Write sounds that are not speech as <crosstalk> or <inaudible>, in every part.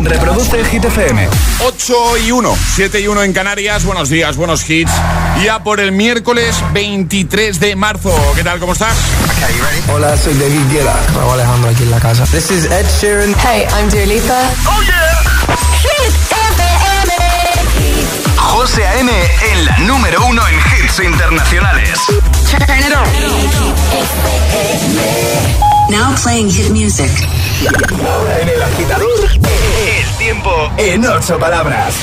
Reproduce Hit FM. 8 y 1, 7 y 1 en Canarias. Buenos días, buenos hits. Ya por el miércoles 23 de marzo. ¿Qué tal? ¿Cómo estás? Hola, soy David. Raúl Alejandro aquí en la casa. This is Ed Sheeran. Hey, I'm Dua Lipa. Oh yeah. Hit FM. José A.M. en la número uno en hits internacionales. Turn it on. Now playing hit music. Ahora en el agitador, el tiempo en ocho palabras.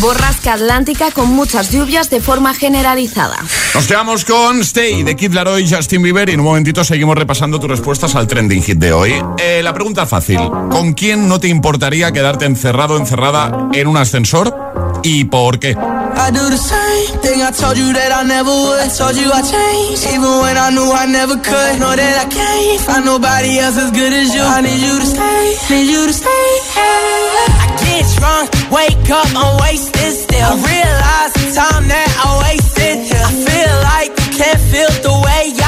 Borrasca atlántica con muchas lluvias de forma generalizada. Nos quedamos con Stay de Kid Laroi y Justin Bieber y en un momentito seguimos repasando tus respuestas al trending hit de hoy. Eh, la pregunta fácil, ¿con quién no te importaría quedarte encerrado encerrada en un ascensor y por qué? Wake up, I'm still. I realize time that I wasted. I feel like can't feel the way I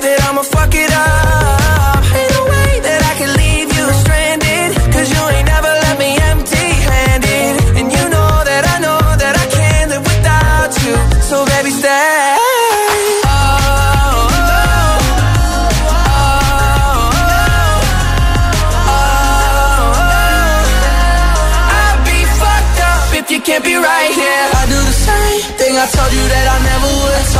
And I'm afraid that I'ma fuck it up. Ain't no way that I can leave you stranded. Cause you ain't never left me empty handed. And you know that I know that I can't live without you. So baby, stay. Oh, oh, oh, oh. I'd be fucked up if you can't be right here. I do the same thing I told you that I.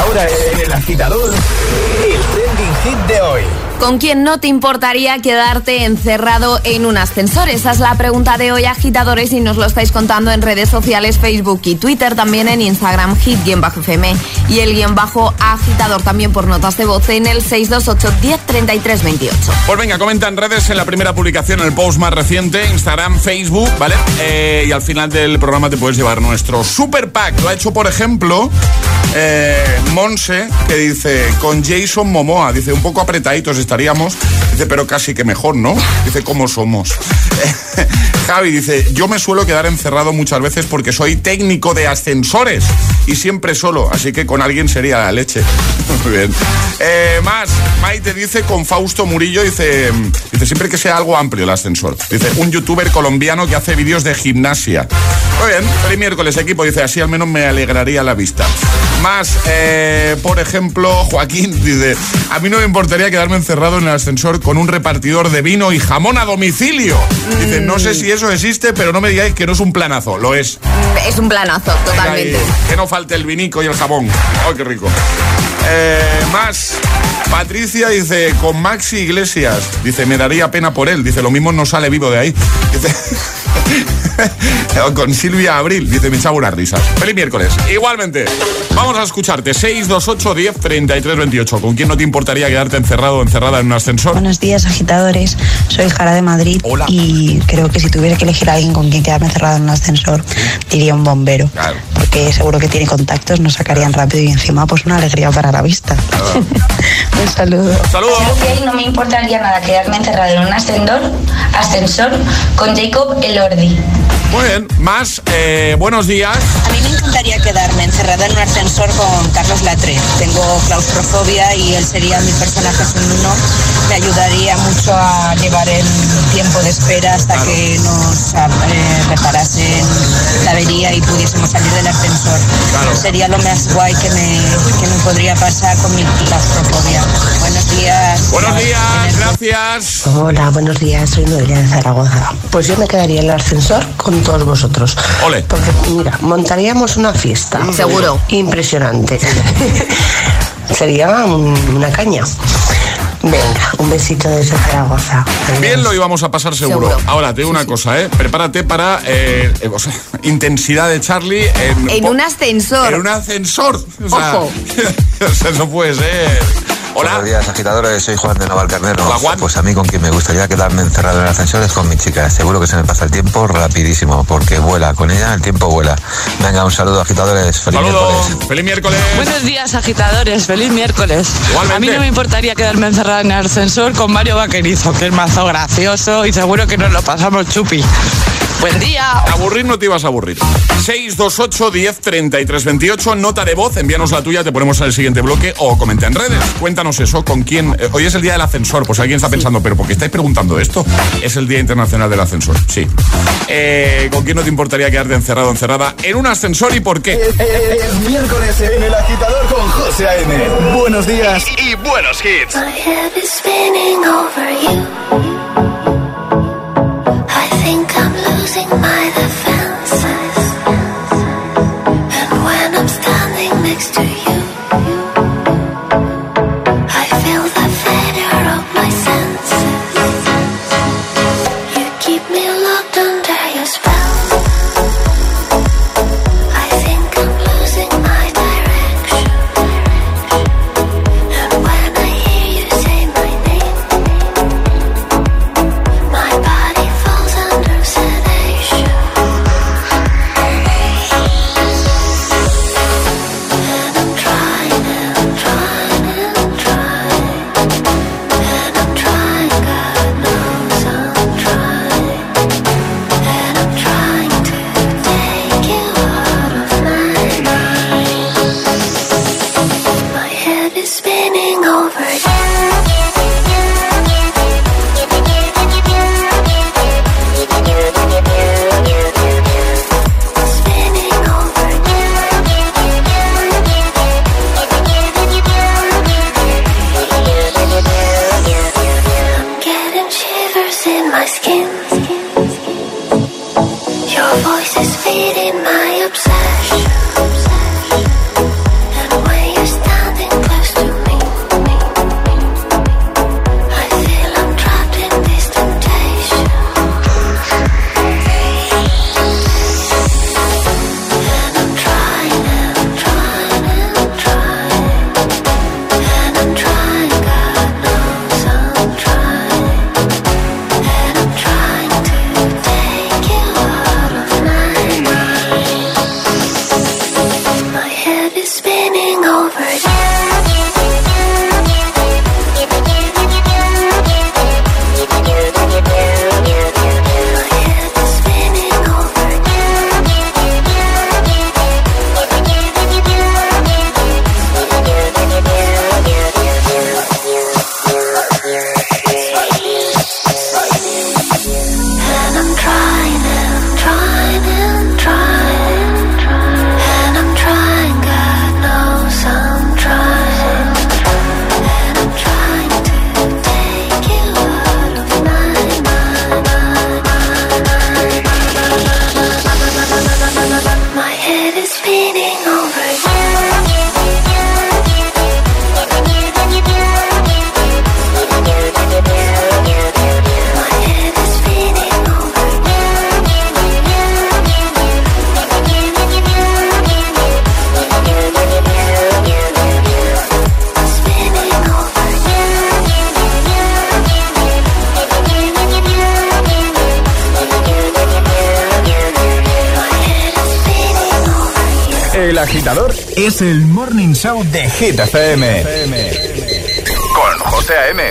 Ahora en el agitador, el trending hit de hoy. ¿Con quién no te importaría quedarte encerrado en un ascensor? Esa es la pregunta de hoy, agitadores, y nos lo estáis contando en redes sociales, Facebook y Twitter, también en Instagram, hit-fm y el guion bajo agitador también por notas de voz en el 628 10 28. Pues venga, comenta en redes en la primera publicación, el post más reciente, Instagram, Facebook, ¿vale? Eh, y al final del programa te puedes llevar nuestro super pack. Lo ha hecho, por ejemplo, eh, Monse, que dice, con Jason Momoa, dice, un poco apretaditos estaríamos, dice, pero casi que mejor, ¿no? Dice, ¿cómo somos? <laughs> Javi dice, yo me suelo quedar encerrado muchas veces porque soy técnico de ascensores y siempre solo, así que con alguien sería la leche. <laughs> Muy bien. Eh, más, Maite dice con Fausto Murillo, dice, dice, siempre que sea algo amplio el ascensor. Dice, un youtuber colombiano que hace vídeos de gimnasia. Muy bien, feliz miércoles equipo, dice, así al menos me alegraría la vista. Más, eh, por ejemplo, Joaquín dice, a mí no me importaría quedarme encerrado en el ascensor con un repartidor de vino y jamón a domicilio. Dice, no sé si eso existe, pero no me digáis que no es un planazo, lo es. Es un planazo, totalmente. Ahí, que no falte el vinico y el jabón. ¡Oh, qué rico! Eh, más, Patricia dice, con Maxi Iglesias, dice, me daría pena por él. Dice, lo mismo no sale vivo de ahí. Dice... <laughs> <laughs> con Silvia Abril, dice, me echaba unas risas. Feliz miércoles. Igualmente, vamos a escucharte. 628 10 33 28. ¿Con quién no te importaría quedarte encerrado o encerrada en un ascensor? Buenos días, agitadores. Soy Jara de Madrid. Hola. Y creo que si tuviera que elegir a alguien con quien quedarme encerrado en un ascensor, diría un bombero. Claro. Porque seguro que tiene contactos, nos sacarían rápido y encima, pues una alegría para la vista. <laughs> un saludo. Saludos. Creo que no me importaría nada quedarme encerrado en un ascensor, ascensor con Jacob लौट गई। Muy bien, más eh, buenos días. A mí me encantaría quedarme encerrada en un ascensor con Carlos Latre. Tengo claustrofobia y él sería mi personaje uno. Me ayudaría mucho a llevar el tiempo de espera hasta que nos eh, reparasen la avería y pudiésemos salir del ascensor. Sería lo más guay que me, que me podría pasar con mi claustrofobia. Buenos días. Buenos días, gracias. Hola, buenos días. Soy Noelia de Zaragoza. Pues yo me quedaría en el ascensor con todos vosotros. Ole. Porque, mira, montaríamos una fiesta. Seguro. Impresionante. <laughs> Sería un- una caña. Venga, un besito desde Zaragoza. Adiós. Bien lo íbamos a pasar seguro. Seguro. Ahora, te digo una cosa, ¿eh? Prepárate para eh, eh, o sea, <laughs> intensidad de Charlie en, En un ascensor. En un ascensor. O sea, Ojo. <laughs> o sea, eso puede ser. Hola. Buenos días, agitadores. Soy Juan de Navalcarnero. Hola, Juan. Pues a mí con quien me gustaría quedarme encerrado en el ascensor es con mi chica. Seguro que se me pasa el tiempo rapidísimo porque vuela. Con ella el tiempo vuela. Venga, un saludo, agitadores. Feliz miércoles. Feliz miércoles. Buenos días, agitadores. Feliz miércoles. Igualmente. A mí no me importaría quedarme encerrada en el ascensor con Mario Vaquerizo, que es mazo gracioso y seguro que nos lo pasamos chupi. Buen día. Aburrir no te ibas a aburrir. 628 10 33 28, nota de voz, envíanos la tuya, te ponemos en el siguiente bloque o comenta en redes. Cuéntanos eso, con quién. eh, hoy es el día del ascensor, pues alguien está pensando, pero ¿por qué estáis preguntando esto? Es el Día Internacional del Ascensor, sí. Eh, ¿Con quién no te importaría quedarte encerrado o encerrada en un ascensor y por qué? Es miércoles en el agitador con José A.M. Buenos días y buenos hits. My head is spinning over you. I think I'm losing my defenses. Agitador es el morning show de Hit FM. Con José A.M.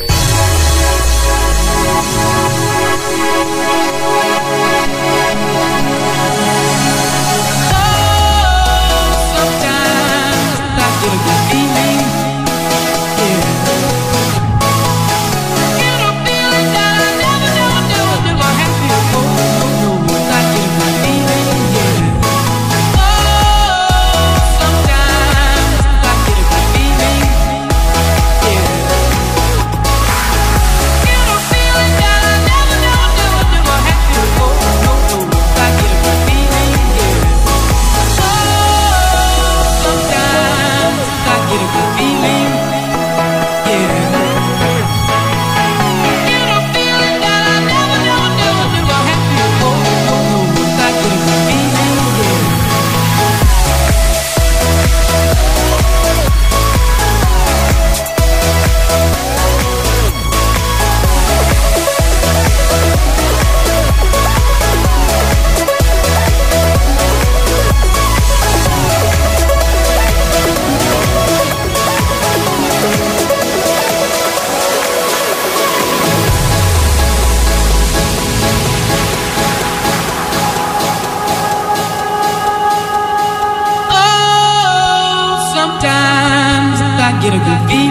get a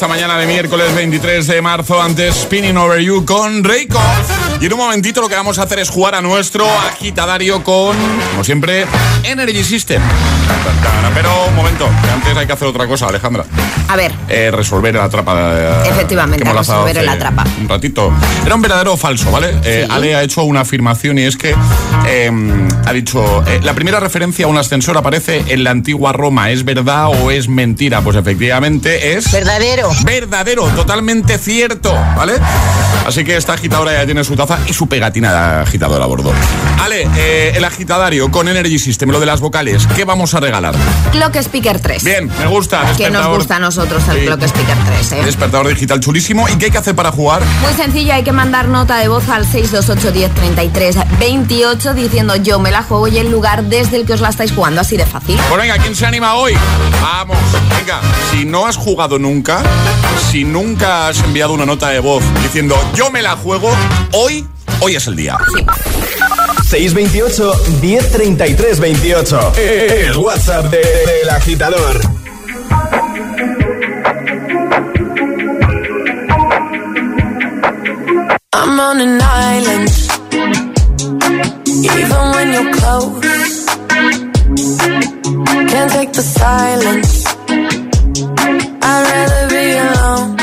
esta mañana de miércoles 23 de marzo. Antes Spinning Over You con Reiko. Y en un momentito lo que vamos a hacer es jugar a nuestro agitadario con, como siempre, Energy System. Pero un momento, que antes hay que hacer otra cosa, Alejandra. A ver, Eh, resolver el atrapa. eh, Efectivamente, que hemos lanzado resolver el hace atrapa. Un ratito. Era un verdadero o falso, ¿vale? Eh, Sí. Ale ha hecho una afirmación y es que eh, ha dicho: eh, la primera referencia a un ascensor aparece en la antigua Roma. ¿Es verdad o es mentira? Pues efectivamente es. Verdadero. Verdadero, totalmente cierto, ¿vale? Así que esta agitadora ya tiene su taza y su pegatina de agitadora a bordo. Ale, eh, el agitadario con Energy System, lo de las vocales, ¿qué vamos a regalar? Clock Speaker 3. Bien, me gusta. Que nos gusta a nosotros el Sí. Clock Speaker 3, ¿eh? Despertador digital chulísimo. ¿Y qué hay que hacer para jugar? Muy sencillo, hay que mandar nota de voz al 628 10 33 28 diciendo yo me la juego y el lugar desde el que os la estáis jugando, así de fácil. Pues venga, ¿quién se anima hoy? Vamos, venga. Si no has jugado nunca, si nunca has enviado una nota de voz diciendo yo me la juego, hoy, hoy es el día. 628 1033 28. El WhatsApp de- del agitador. I'm on an island. Even when you're close, can't take the silence. I'd rather be alone.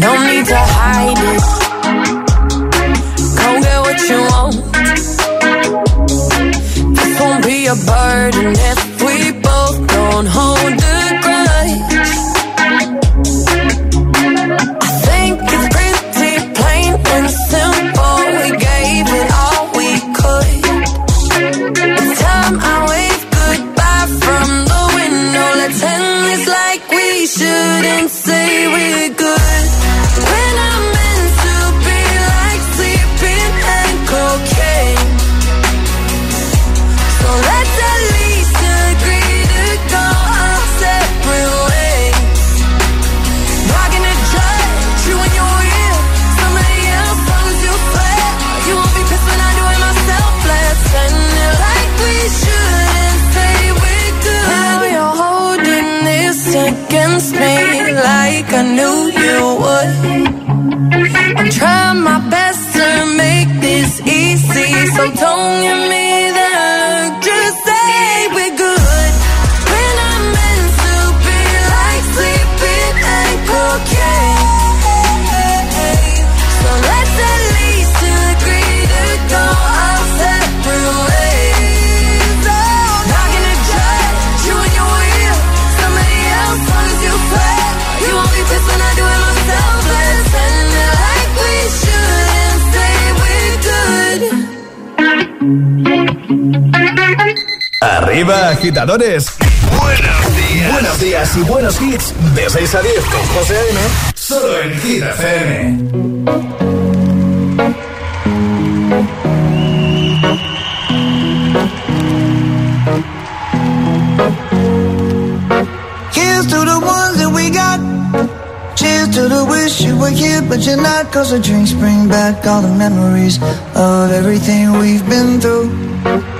No need to hide it. Go get what you want. This won't be a burden if we both don't hold Arriba, agitadores. Buenos días. Buenos días y buenos hits. De 6 a 10 con José A.M. Solo en Hit FM. Here's to the ones that we got. Cheers to the wish you were here, but you're not. Cause the drinks bring back all the memories of everything we've been through.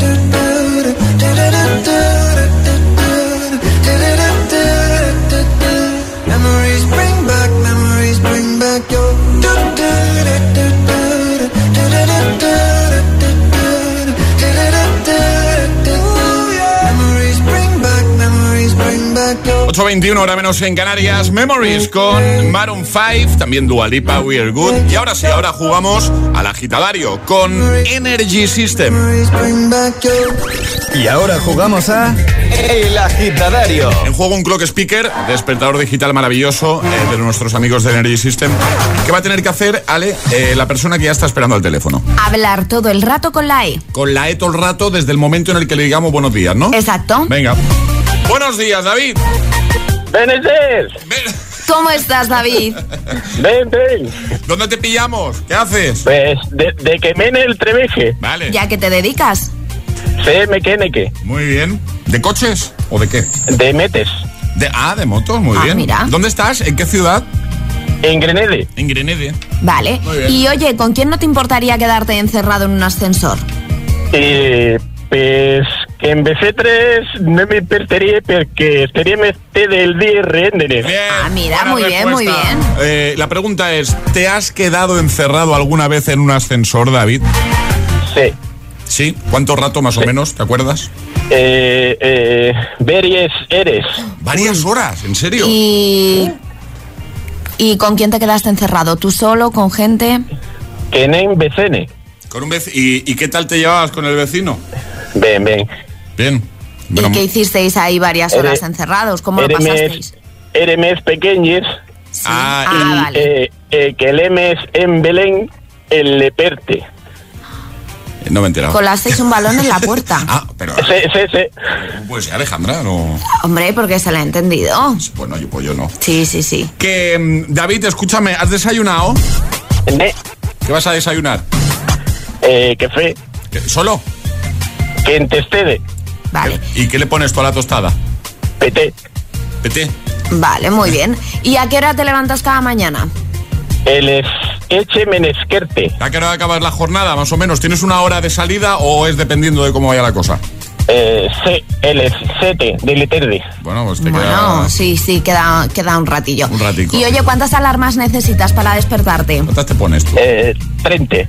8.21 hora menos en Canarias. Memories con Maroon 5, también Dua Lipa, We Are Good. Y ahora sí, ahora jugamos al agitadario con Energy System. Y ahora jugamos a El Agitadario. En juego un clock speaker, despertador digital maravilloso eh, de nuestros amigos de Energy System. ¿Qué va a tener que hacer, Ale, eh, la persona que ya está esperando al teléfono? Hablar todo el rato con la E. Con la E todo el rato desde el momento en el que le digamos buenos días, ¿no? Exacto. Venga. Buenos días, David. ¿Cómo estás, David? ven, ven. ¿Dónde te pillamos? ¿Qué haces? Pues de, de que mene el treveje. Vale. ¿Ya que te dedicas? Se me que Muy bien. ¿De coches o de qué? De metes. De, ah, de motos, muy Ah, bien. mira. ¿Dónde estás? ¿En qué ciudad? En Grenede. En Grenede. Vale. Muy bien. Y oye, ¿con quién no te importaría quedarte encerrado en un ascensor? Eh, pues en BC3 no me perdería porque estaría del día rendere. Bien. Ah, mira, muy bien, muy bien. Eh, la pregunta es, ¿te has quedado encerrado alguna vez en un ascensor, David? Sí. ¿Sí? ¿Cuánto rato más o menos? ¿Te acuerdas? Eh, eh, Veries eres. Varias horas, ¿en serio? Y... ¿Y con quién te quedaste encerrado? ¿Tú solo, con gente? Que en BCN. Con un vec- ¿Y, y qué tal te llevabas con el vecino? Ven, ven. Bien. ¿Y Bueno, qué hicisteis ahí varias horas Ere- encerrados? ¿Cómo lo pasasteis? Eremes pequeños. Ah, Ah, y, vale. eh, eh, que el M es en Belén, el Leperte. no me he enterado. Colasteis un balón en la <laughs> puerta. Ah, pero. Sí, sí, sí. Pues sí, Alejandra, no. Hombre, porque se la ha entendido. Bueno, yo, pues yo no. Sí, sí, sí. Que, mm, David, escúchame, ¿has desayunado? ¿Qué vas a desayunar? eh, que fe, ¿Qué- ¿Solo? que en Testede, Vale, ¿Y qué le pones tú a la tostada? PT, Pete. vale, muy bien. ¿Y a qué hora te levantas cada mañana? el es Eche Menesquerte, ¿A qué hora acabas la jornada, más o menos? ¿Tienes una hora de salida o es dependiendo de cómo vaya la cosa? Eh, C, el es Sete, de Leterde. Bueno, pues te Bueno, queda... sí, sí, queda, queda un ratillo. Un ratico. Y oye, ¿cuántas alarmas necesitas para despertarte? ¿Cuántas te pones tú? Eh, 30. <laughs>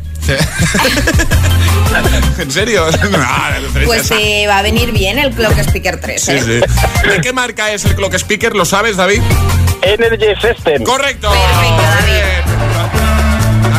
¿En serio? <laughs> Ah, Pues te va a venir bien el Clock Speaker 3, Sí, ¿eh? sí. ¿De qué marca es el clock speaker? ¿Lo sabes, David? Energy System. Correcto. Perfecto, A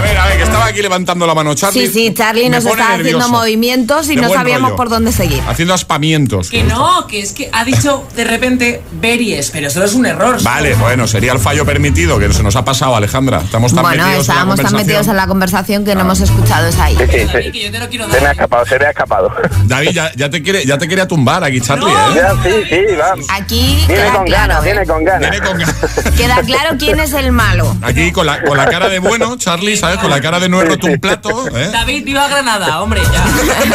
ver, a ver, que estaba aquí levantando la mano Charlie. Sí, sí, Charlie nos está nervioso. haciendo movimientos y De no sabíamos rollo. por dónde seguir. Haciendo aspamientos. Que no, que es que ha dicho de repente Beries, pero eso es un error. Vale, bueno, sería el fallo permitido, que se nos ha pasado, Alejandra. Estamos tan Bueno, metidos estábamos en la tan metidos en la conversación que no hemos escuchado esa ahí. Sí, sí, sí. que yo te lo quiero Se me ha escapado, se me ha escapado. <laughs> David, ya, ya te quiere, ya te quería tumbar aquí, Charlie, No. ¿eh? Ya, sí, sí, va. Aquí Viene queda con claro, ganas, ¿eh? viene con ganas. Viene con ganas. Queda claro quién es el malo. Aquí con la, con la cara de bueno, Charlie, ¿sabes? Con la cara de no he roto un plato, ¿eh? David, viva Granada, hombre, ya.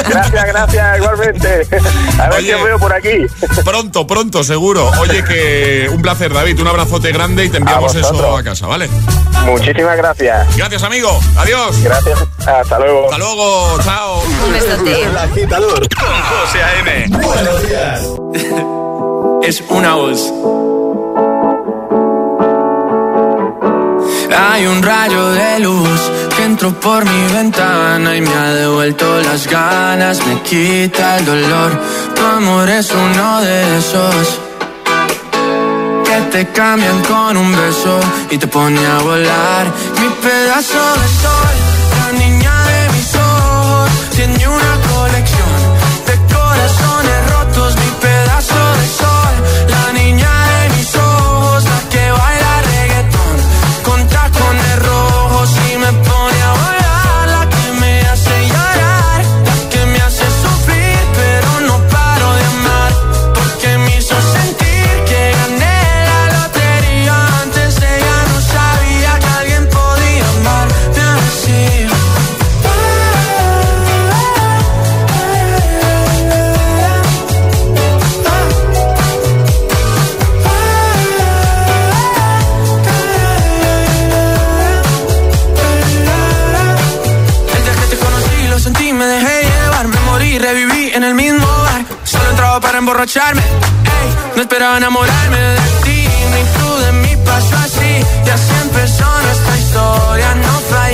Gracias, gracias, igualmente. A ver Oye. si os veo por aquí. Pronto, pronto, seguro. Oye, que un placer, David. Un abrazote grande y te enviamos A eso a casa, ¿vale? Muchísimas gracias. Gracias, amigo. Adiós. Gracias. Hasta luego. Hasta luego. Chao. Un besote. El agitador con José A.M. Buenos días. es una voz. Hay un rayo de luz que entró por mi ventana y me ha devuelto las ganas, me quita el dolor. Tu amor es uno de esos que te cambian con un beso y te pone a volar. Mi pedazo de sol, la niña de mis ojos, tiene una colección no esperaba enamorarme de ti, ni tú de mí pasó así. Y así empezó nuestra historia, no falla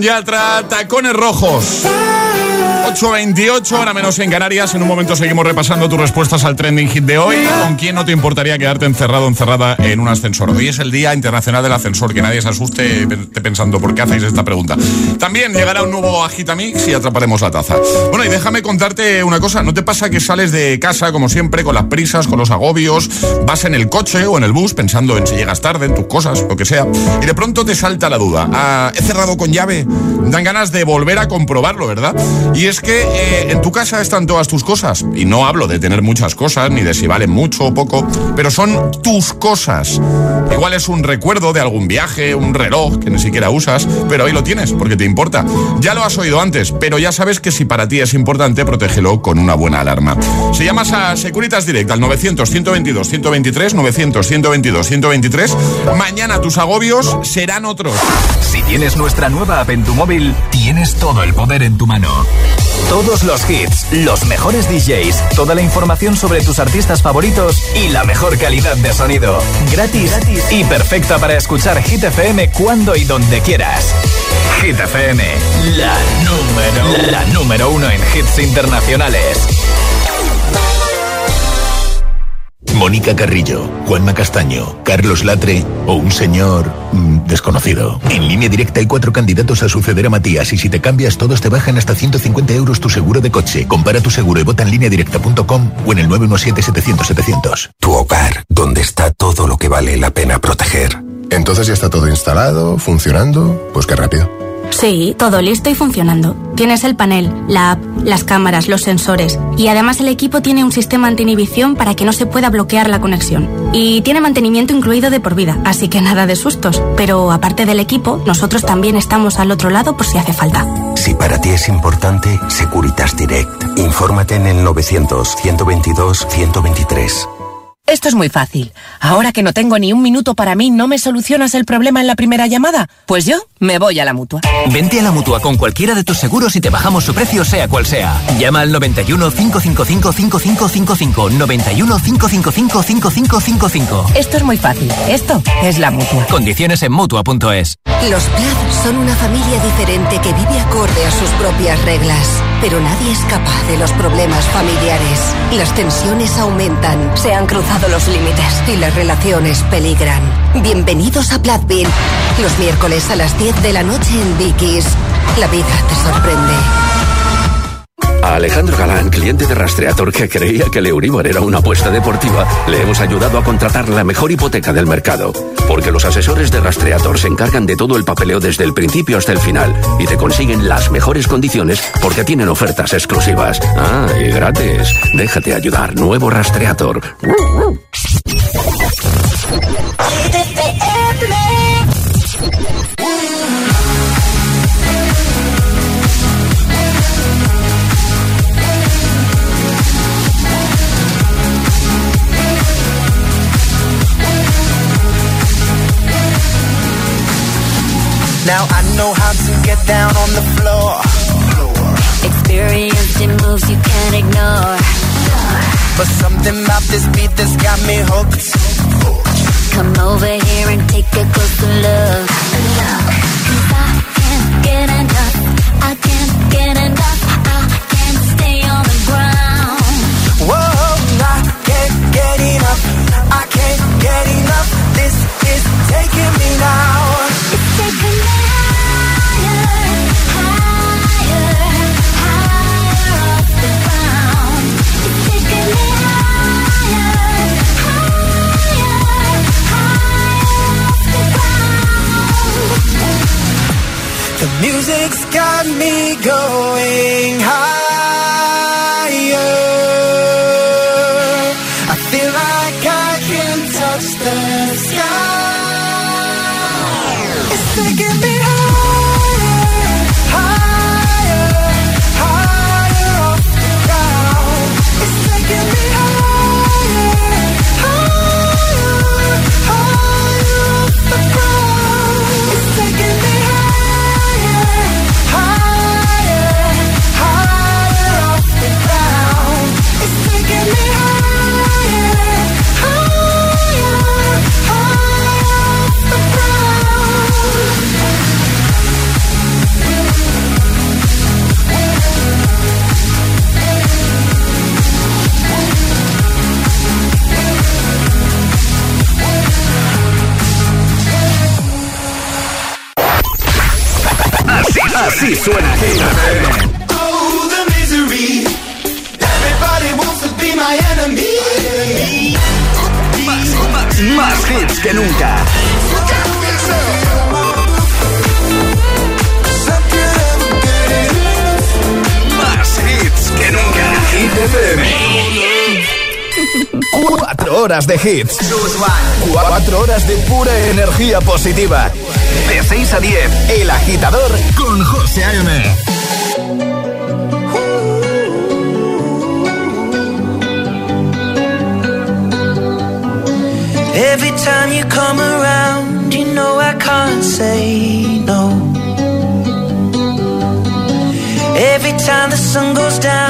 Sebastián Yatra, Tacones Rojos. 8.28, ahora menos en Canarias. En un momento seguimos repasando tus respuestas al trending hit de hoy. ¿Con quién no te importaría quedarte encerrado encerrada en un ascensor? Hoy es el Día Internacional del Ascensor. Que nadie se asuste pensando por qué hacéis esta pregunta. También llegará un nuevo Agitamix y atraparemos la taza. Bueno, y déjame contarte una cosa. ¿No te pasa que sales de casa, como siempre, con las prisas, con los agobios? Vas en el coche o en el bus pensando en si llegas tarde, en tus cosas, lo que sea. Y de pronto te salta la duda. Ah, ¿He cerrado con llave? Dan ganas de volver a comprobarlo, ¿verdad? Y es que eh, en tu casa están todas tus cosas. Y no hablo de tener muchas cosas, ni de si valen mucho o poco, pero son tus cosas. Igual es un recuerdo de algún viaje, un reloj que ni siquiera usas, pero ahí lo tienes, porque te importa. Ya lo has oído antes, pero ya sabes que si para ti es importante, protégelo con una buena alarma. Si llamas a Securitas Direct al 900-122-123, 900-122-123, mañana tus agobios serán otros. Si tienes nuestra nueva app en tu móvil, tienes todo el poder en tu mano. Todos los hits, los mejores DJs, toda la información sobre tus artistas favoritos y la mejor calidad de sonido. Gratis, gratis y perfecta para escuchar Hit FM cuando y donde quieras. Hit FM, la número, la número uno en hits internacionales. Mónica Carrillo, Juanma Castaño, Carlos Latre o un señor mm, desconocido. En línea directa hay cuatro candidatos a suceder a Matías y si te cambias todos te bajan hasta 150 euros tu seguro de coche. Compara tu seguro y vota en lineadirecta.com o en el 917-700-700. Tu hogar, donde está todo lo que vale la pena proteger. Entonces ya está todo instalado, funcionando, pues qué rápido. Sí, todo listo y funcionando. Tienes el panel, la app, las cámaras, los sensores y además el equipo tiene un sistema anti-inhibición para que no se pueda bloquear la conexión. Y tiene mantenimiento incluido de por vida, así que nada de sustos. Pero aparte del equipo, nosotros también estamos al otro lado por si hace falta. Si para ti es importante, Securitas Direct. Infórmate en el 900-122-123. Esto es muy fácil. Ahora que no tengo ni un minuto para mí, ¿no me solucionas el problema en la primera llamada? Pues yo me voy a la mutua. Vente a la mutua con cualquiera de tus seguros y te bajamos su precio, sea cual sea. Llama al 91 555 5555. 91 555 5555. Esto es muy fácil. Esto es la mutua. Condiciones en mutua.es. Los Plath son una familia diferente que vive acorde a sus propias reglas. Pero nadie escapa de los problemas familiares. Las tensiones aumentan, se han cruzado los límites y las relaciones peligran. Bienvenidos a Plathville. Los miércoles a las 10 de la noche en Vicky's. La vida te sorprende. A Alejandro Galán, cliente de Rastreator que creía que el Euribor era una apuesta deportiva, le hemos ayudado a contratar la mejor hipoteca del mercado. Porque los asesores de Rastreator se encargan de todo el papeleo desde el principio hasta el final y te consiguen las mejores condiciones porque tienen ofertas exclusivas. Ah, y gratis. Déjate ayudar. Nuevo Rastreator. Now I know how to get down on the floor. Experienced in moves you can't ignore. But something about this beat that's got me hooked. Come over here and take a closer look. Cause I can't get enough. I can't get enough. I can't stay on the ground. Whoa, I can't get enough. I can't get enough. This is taking me now. Music's got me going higher. suena Hit Oh, the misery. Everybody wants to be my enemy. Más, más hits que nunca. Más hits que nunca. Hit FM. Cuatro horas de hits. Cuatro horas de pura energía positiva. 6 a 10, El Agitador con José A.M. Every time you come around, you know I can't say no. Every time the sun goes down.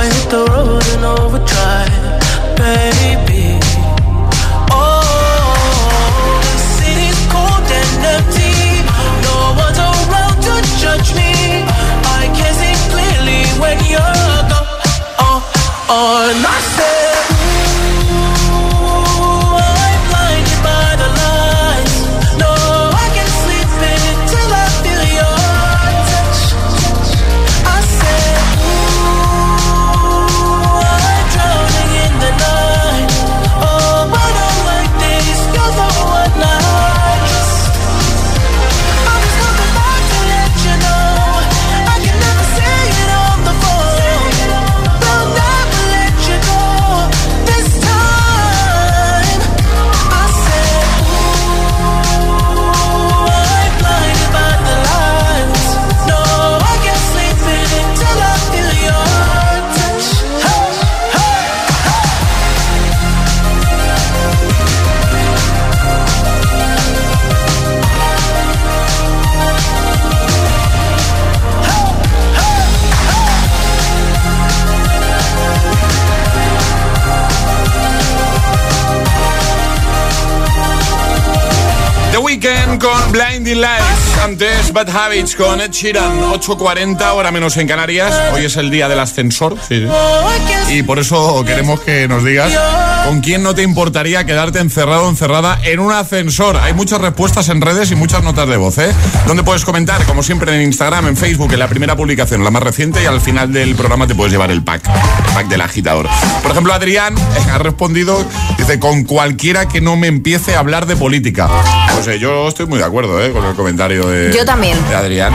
I hit the road in overdrive, baby. Oh, the city's cold and empty. No one's around to judge me. I can see clearly when you're gone. Oh, oh, and Antes Bad Habits con Ed Sheeran. 8.40 hora menos en Canarias. Hoy es el día del ascensor. Y por eso queremos que nos digas con quién no te importaría quedarte encerrado o encerrada en un ascensor. Hay muchas respuestas en redes y muchas notas de voz, ¿eh? Donde puedes comentar, como siempre, en Instagram, en Facebook, en la primera publicación, la más reciente, y al final del programa te puedes llevar el pack, el pack del agitador. Por ejemplo, Adrián eh, ha respondido, dice, con cualquiera que no me empiece a hablar de política. No sé, yo estoy muy de acuerdo ¿eh? con el comentario de, Yo también. de Adrián.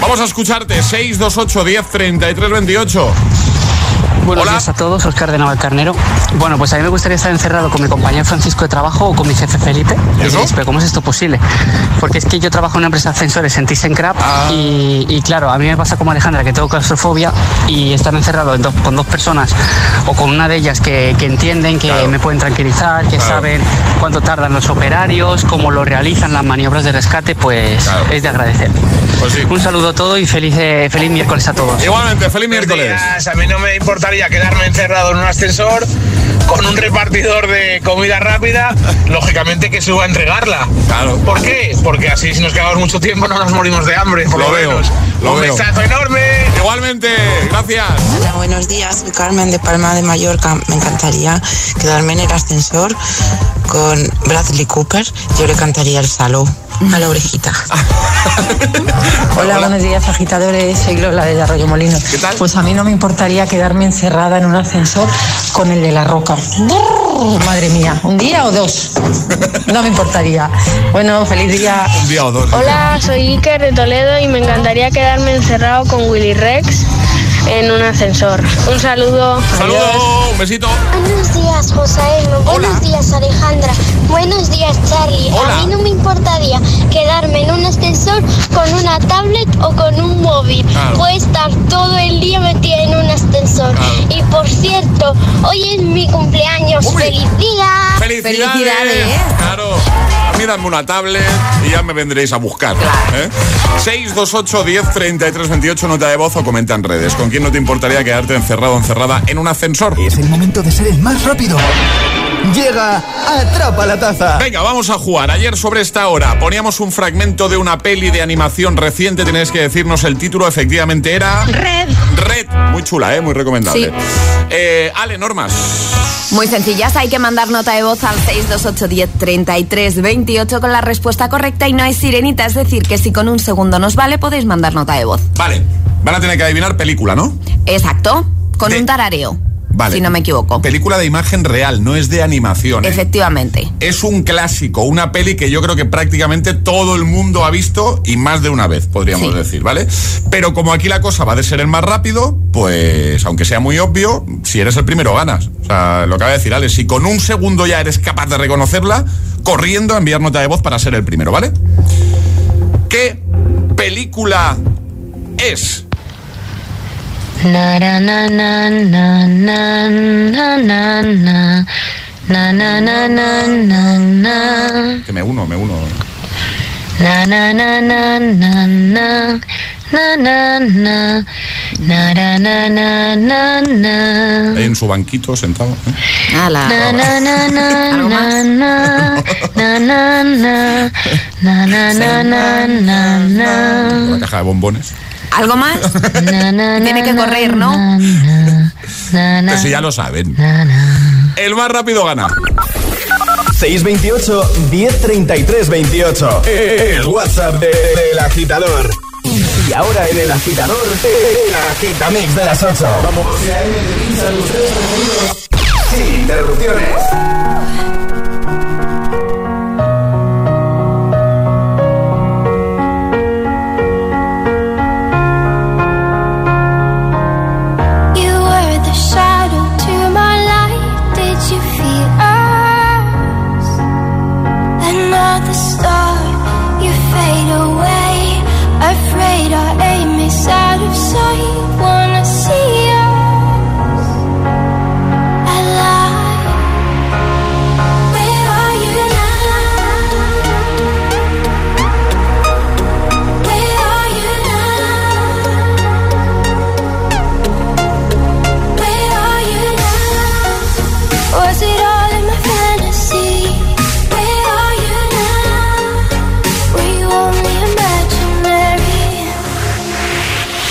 Vamos a escucharte, 628 10 33 28. Buenos días a todos, Oscar de Navalcarnero. Bueno, pues a mí me gustaría estar encerrado con mi compañero Francisco de trabajo o con mi jefe Felipe. ¿Y eso? Pero ¿cómo es esto posible? Porque es que yo trabajo en una empresa de ascensores en ThyssenKrupp Ah. y, y claro, a mí me pasa como Alejandra que tengo claustrofobia y estar encerrado en dos- con dos personas o con una de ellas que, que entienden, que me pueden tranquilizar, que Claro. saben cuánto tardan los operarios, cómo lo realizan las maniobras de rescate, pues es de agradecer. Pues Un saludo a todos y feliz, eh, feliz miércoles a todos. Igualmente, feliz miércoles. días. A mí no me importaría quedarme encerrado en un ascensor con un repartidor de comida rápida, lógicamente que suba a entregarla. Claro. ¿Por qué? Porque así si nos quedamos mucho tiempo no nos morimos de hambre, por lo, Lo veo, menos. lo un veo. besazo enorme. Igualmente, gracias. Hola, buenos días. Soy Carmen de Palma de Mallorca. Me encantaría quedarme en el ascensor con Bradley Cooper. Yo le cantaría el saló a la orejita. <laughs> Hola, buenos días, agitadores. Soy Lola de Arroyo Molino. ¿Qué tal? Pues a mí no me importaría quedarme encerrada en un ascensor con el de la roca. Brrr, madre mía, ¿un día o dos? No me importaría. Bueno, feliz día. Un día o dos. Hola, soy Iker de Toledo y me encantaría quedarme encerrado con Willy Rex en un ascensor. Un saludo. Saludos, un besito. Buenos días, José. Buenos días, Alejandra. Buenos días, Charlie. A mí no me importaría quedarme en un ascensor con una tablet o con un móvil. Claro. Puedo estar todo el día metida en un ascensor. Y por cierto, hoy es mi cumpleaños. ¡Feliz día! ¡Felicidades! Claro. A mí dame una tablet y ya me vendréis a buscar. ¿eh? 628 10 33 28, nota de voz o comenta en redes. ¿Con quién no te importaría quedarte encerrado o encerrada en un ascensor? Es el momento de ser el más rápido. Llega Atrapa la Taza. Venga, vamos a jugar. Ayer sobre esta hora poníamos un fragmento de una peli de animación reciente. Tenéis que decirnos el título. Efectivamente era... Red. Red. Muy chula, ¿eh? Muy recomendable. Sí. Eh, Ale, normas. Muy sencillas, hay que mandar nota de voz al 628 10 33 28 con la respuesta correcta y no hay sirenita, es decir, que si con un segundo nos vale podéis mandar nota de voz. Vale. Van a tener que adivinar película, ¿no? Exacto, con un tarareo, Vale. si no me equivoco. Película de imagen real, no es de animación. ¿eh? Efectivamente. Es un clásico, una peli que yo creo que prácticamente todo el mundo ha visto y más de una vez, podríamos decir, ¿vale? Pero como aquí la cosa va de ser el más rápido, pues aunque sea muy obvio, si eres el primero ganas. O sea, lo que acaba de decir Alex, si con un segundo ya eres capaz de reconocerla, corriendo a enviar nota de voz para ser el primero, ¿vale? ¿Qué película es? Na na na na na na na na na na na na na na na Que me uno, me uno. na na na na na na na na na na na na na na na Ahí en su banquito sentado. ¿eh? na na na na na na na na na na na na na na na na La caja de bombones. ¿Algo más? <laughs> Tiene que correr, ¿no? Pero si ya lo saben. El más rápido gana. 628 1033 28. El WhatsApp de- del agitador. Y ahora en el agitador, el agitamix de las 8. Vamos. Sin interrupciones.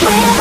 Where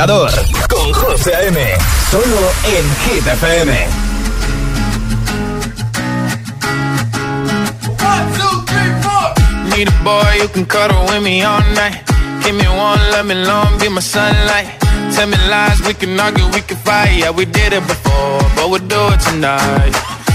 agitador con José A.M. Solo en Hit FM. Need a boy who can cuddle with me all night. Give me one, let me long, be my sunlight. Tell me lies, we can argue, we can fight. Yeah, we did it before, but we'll do it tonight.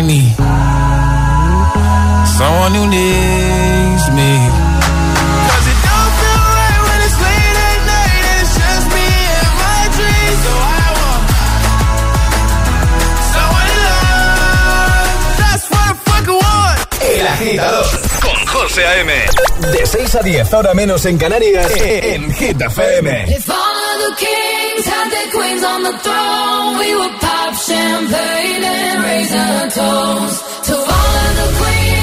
Need someone who needs me. 'Cause it don't feel right when it's late at night and it's just me and my dreams. So I want someone to love. That's what I fucking want. El agitador con José A.M. De 6 a 10, ahora menos en Canarias, en Hit FM. Queens on the throne, we would pop champagne and raise our toast to all of the queens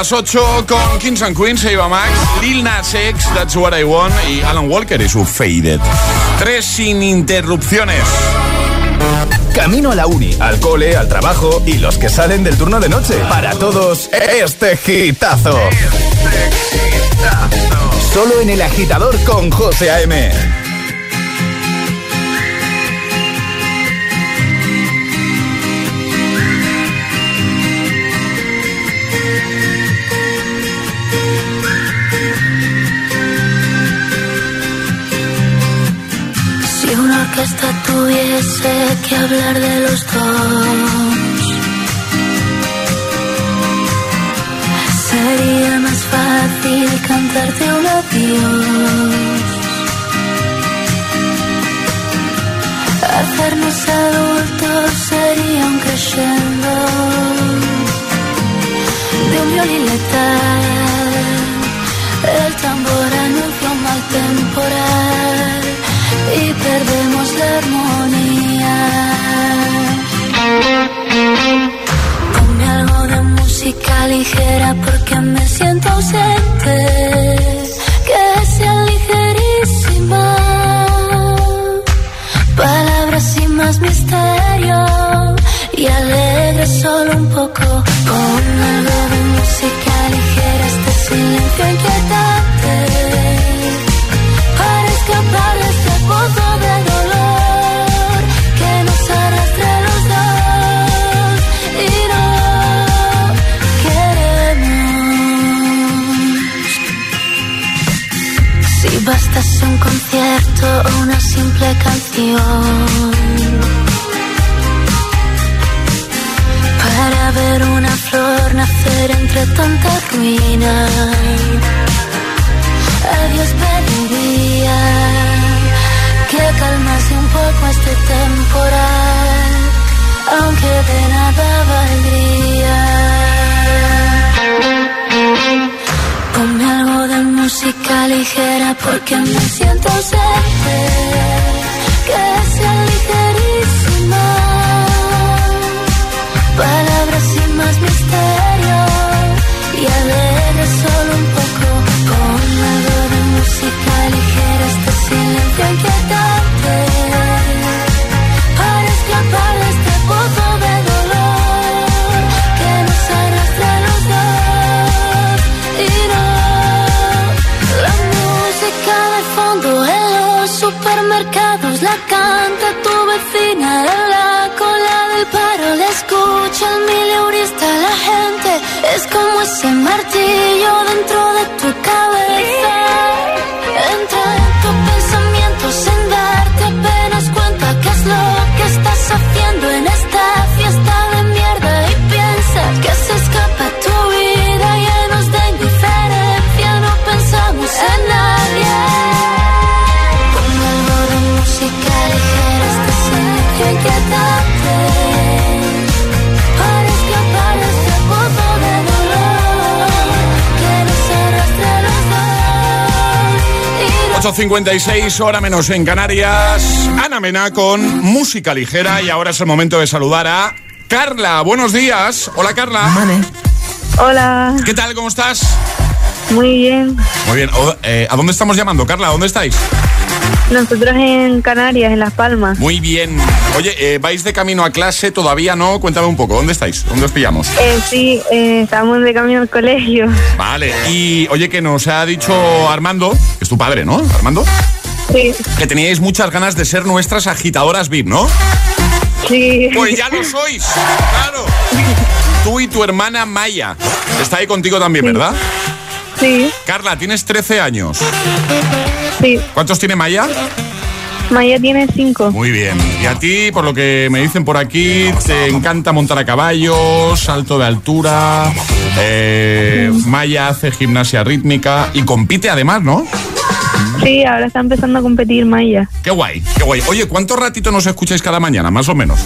las 8 con Kings and Queens, Eva Max, Lil Nas X, That's What I Want y Alan Walker y su Faded. Tres sin interrupciones. Camino a la uni, al cole, al trabajo y los que salen del turno de noche. Para todos, este gitazo. Solo en el agitador con José A.M. orquesta tuviese que hablar de los dos, sería más fácil cantarte un adiós. Hacernos adultos sería un crescendo de un violín letal. El tambor anuncia un mal temporal y perdemos la armonía. Ponme algo de música ligera porque me siento ausente. Que sea ligerísima. Palabras sin más misterio y alegre solo un poco. Un concierto o una simple canción para ver una flor nacer entre tanta ruina. A Dios pediría que calmase un poco este temporal, aunque de nada valdría. Ponme algo de música ligera porque me siento ausente, que sea ligerísima. Palabras sin más misterio y alegre solo un poco con algo de música tu vecina en la cola del paro. La escucha el mileurista la gente. Es como ese martillo dentro de 8.56, hora menos en Canarias. Ana Mena con música ligera y ahora es el momento de saludar a Carla. Buenos días. Hola Carla. Hola, ¿Qué tal? ¿Cómo estás? muy bien. Muy bien. O- eh, ¿A dónde estamos llamando, Carla? ¿Dónde estáis? Nosotros en Canarias, en Las Palmas. Muy bien. Oye, eh, ¿vais de camino a clase? ¿Todavía no? Cuéntame un poco. ¿Dónde estáis? ¿Dónde os pillamos? Eh, sí, eh, estamos de camino al colegio. Vale. Y oye, que nos ha dicho Armando, que es tu padre, ¿no? Armando. Sí. Que teníais muchas ganas de ser nuestras agitadoras VIP, ¿no? Sí. Pues ya lo sois, claro. Tú y tu hermana Maya. Está ahí contigo también, ¿verdad? Sí. Carla, tienes 13 años. Sí. ¿Cuántos tiene Maya? Maya tiene cinco. Muy bien. Y a ti, por lo que me dicen por aquí, te encanta montar a caballo, salto de altura. eh, Maya hace gimnasia rítmica y compite además, ¿no? Sí, ahora está empezando a competir Maya. Qué guay, qué guay. Oye, ¿cuánto ratito nos escucháis cada mañana, más o menos?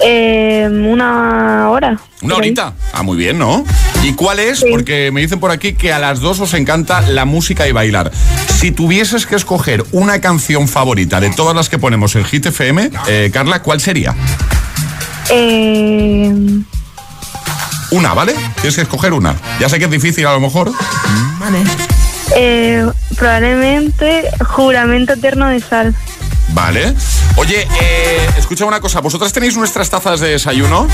Eh, una hora. ¿Una horita? Ah, muy bien, ¿no? ¿Y cuál es? Porque me dicen por aquí que a las dos os encanta la música y bailar. Si tuvieses que escoger una canción favorita de todas las que ponemos en Hit FM, eh, Carla, ¿cuál sería? Eh, Una, ¿vale? Tienes que escoger una. Ya sé que es difícil a lo mejor. vale. Eh, probablemente juramento eterno de sal. Vale. Oye, eh, escucha una cosa. ¿Vosotras tenéis nuestras tazas de desayuno?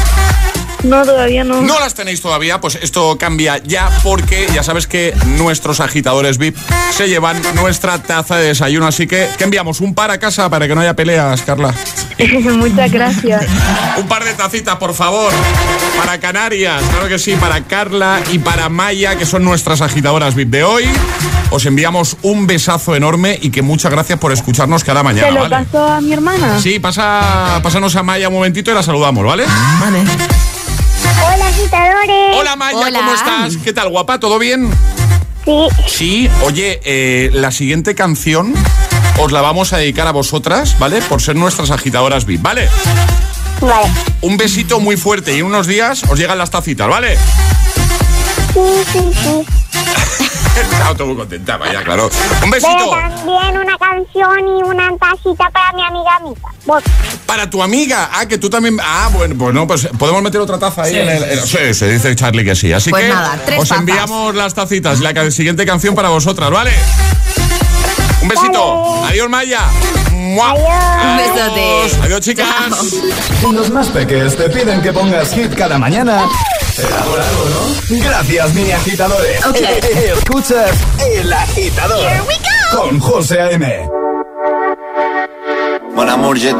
No, todavía no. ¿No las tenéis todavía? Pues esto cambia ya porque ya sabes que nuestros agitadores VIP se llevan nuestra taza de desayuno. Así que, ¿qué enviamos? ¿Un par a casa para que no haya peleas, Carla? <laughs> Muchas gracias. Un par de tacitas, por favor. Para Canarias, claro que sí, para Carla y para Maya, que son nuestras agitadoras VIP de hoy. Os enviamos un besazo enorme y que muchas gracias por escucharnos cada mañana, ¿Se lo ¿vale? paso a mi hermana? Sí, pasa, pásanos a Maya un momentito y la saludamos, ¿vale? Vale. Hola, agitadores. Hola Maya, ¿cómo estás? ¿Qué tal, guapa? ¿Todo bien? Sí. Sí, oye, eh, la siguiente canción os la vamos a dedicar a vosotras, ¿vale? Por ser nuestras agitadoras VIP, ¿vale? Vale. Un besito muy fuerte y en unos días os llegan las tacitas, ¿vale? Sí, sí, sí. Estaba todo muy contenta, vaya, claro. Un Pero besito también una canción y una tacita para mi amiga Mita. Vos. para tu amiga. Ah, que tú también. Ah, bueno, pues no, pues podemos meter otra taza ahí Sí. en el. en- sí, se dice Charlie que sí. Así Pues que nada, tres os tazas. enviamos las tacitas, la ca- siguiente canción para vosotras, ¿vale? Un besito. Adiós, Maya. ¡Mua! Un besote. Adiós, chicas. Los más peques te piden que pongas hit cada mañana. Será por algo, ¿no? Gracias, mini agitadores. Ok. Eh, eh, Escuchas El Agitador. Here we go. Con José A.M. Mon amour, je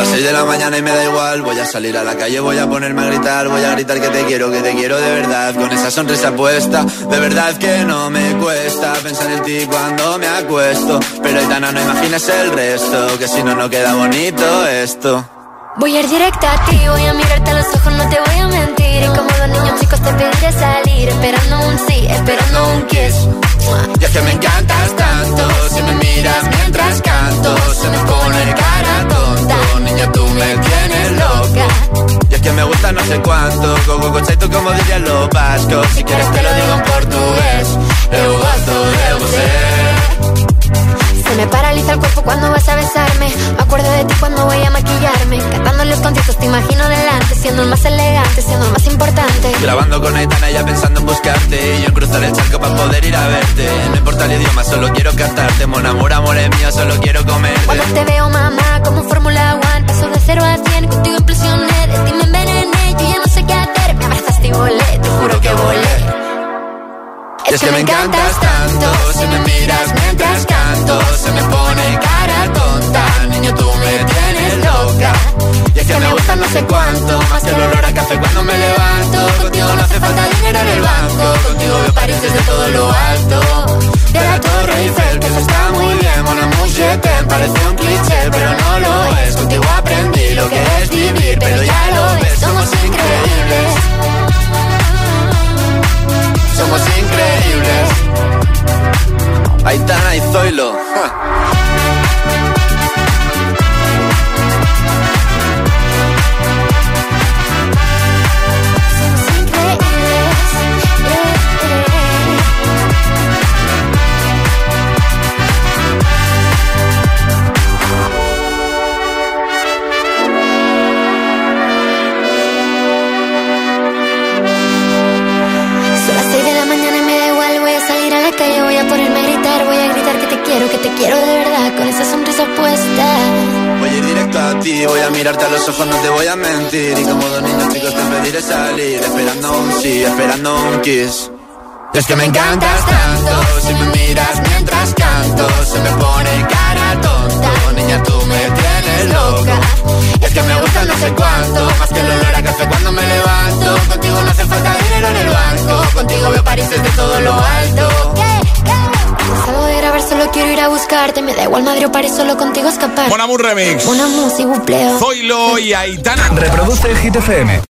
las 6 de la mañana y me da igual. Voy a salir a la calle, voy a ponerme a gritar. Voy a gritar que te quiero, que te quiero de verdad. Con esa sonrisa puesta, de verdad que no me cuesta pensar en ti cuando me acuesto. Pero Aitana, no imagines el resto, que si no, no queda bonito esto. Voy a ir directa a ti, voy a mirarte a los ojos, no te voy a mentir. Y como dos niños chicos te pediré salir, esperando un sí, esperando un kiss. Y es que me encantas tanto, si me miras mientras canto, se me pone cara tonta. Niña. Y es que me gusta no sé cuánto, go go tú como dirían los vascos. Si quieres te lo digo en portugués, eu gosto de você. Se me paraliza el cuerpo cuando vas a besarme. Me acuerdo de ti cuando voy a maquillarme. Cantando los conciertos te imagino delante, siendo el más elegante, siendo el más importante. Grabando con Aitana ya pensando en buscarte Y yo en cruzar el charco para poder ir a verte No importa el idioma, solo quiero cantarte Mon amor, amor es mío, solo quiero comerte Cuando te veo, mamá, como Fórmula One, paso de 0 a 100, contigo implosioné, de ti me envenené, yo ya no sé qué hacer, me abrazaste y volé, te juro que volé. Y es que me encantas tanto Si me miras mientras canto Se me pone cara tonta. Niño, tú me tienes loca. Y es que me gusta no sé cuánto Más el olor a café cuando me levanto. Contigo no hace falta dinero en el banco Contigo veo París desde todo lo alto. De la Torre Eiffel Que eso está muy bien je t'aime Parece un cliché pero no lo es. Contigo aprendí lo que es vivir Pero ya lo ves, somos increíbles somos increíbles. Aitana y Zoilo. ja. Voy a mirarte a los ojos, no te voy a mentir. Y como dos niños chicos te pediré salir, esperando un sí, esperando un kiss. Es que me encantas tanto, si me miras mientras canto, se me pone cara tonta. Niña, tú me tienes loca. Es que me gusta no sé cuánto, más que el olor a café cuando me levanto. Contigo no hace falta dinero en el banco, contigo veo París desde todo lo alto. Salgo de grabar, solo quiero ir a buscarte, me da igual Madrid o París, solo contigo escapar. Mon Amour Remix. Una música, bupleo. Zoilo y Aitana. Reproduce el Hit FM.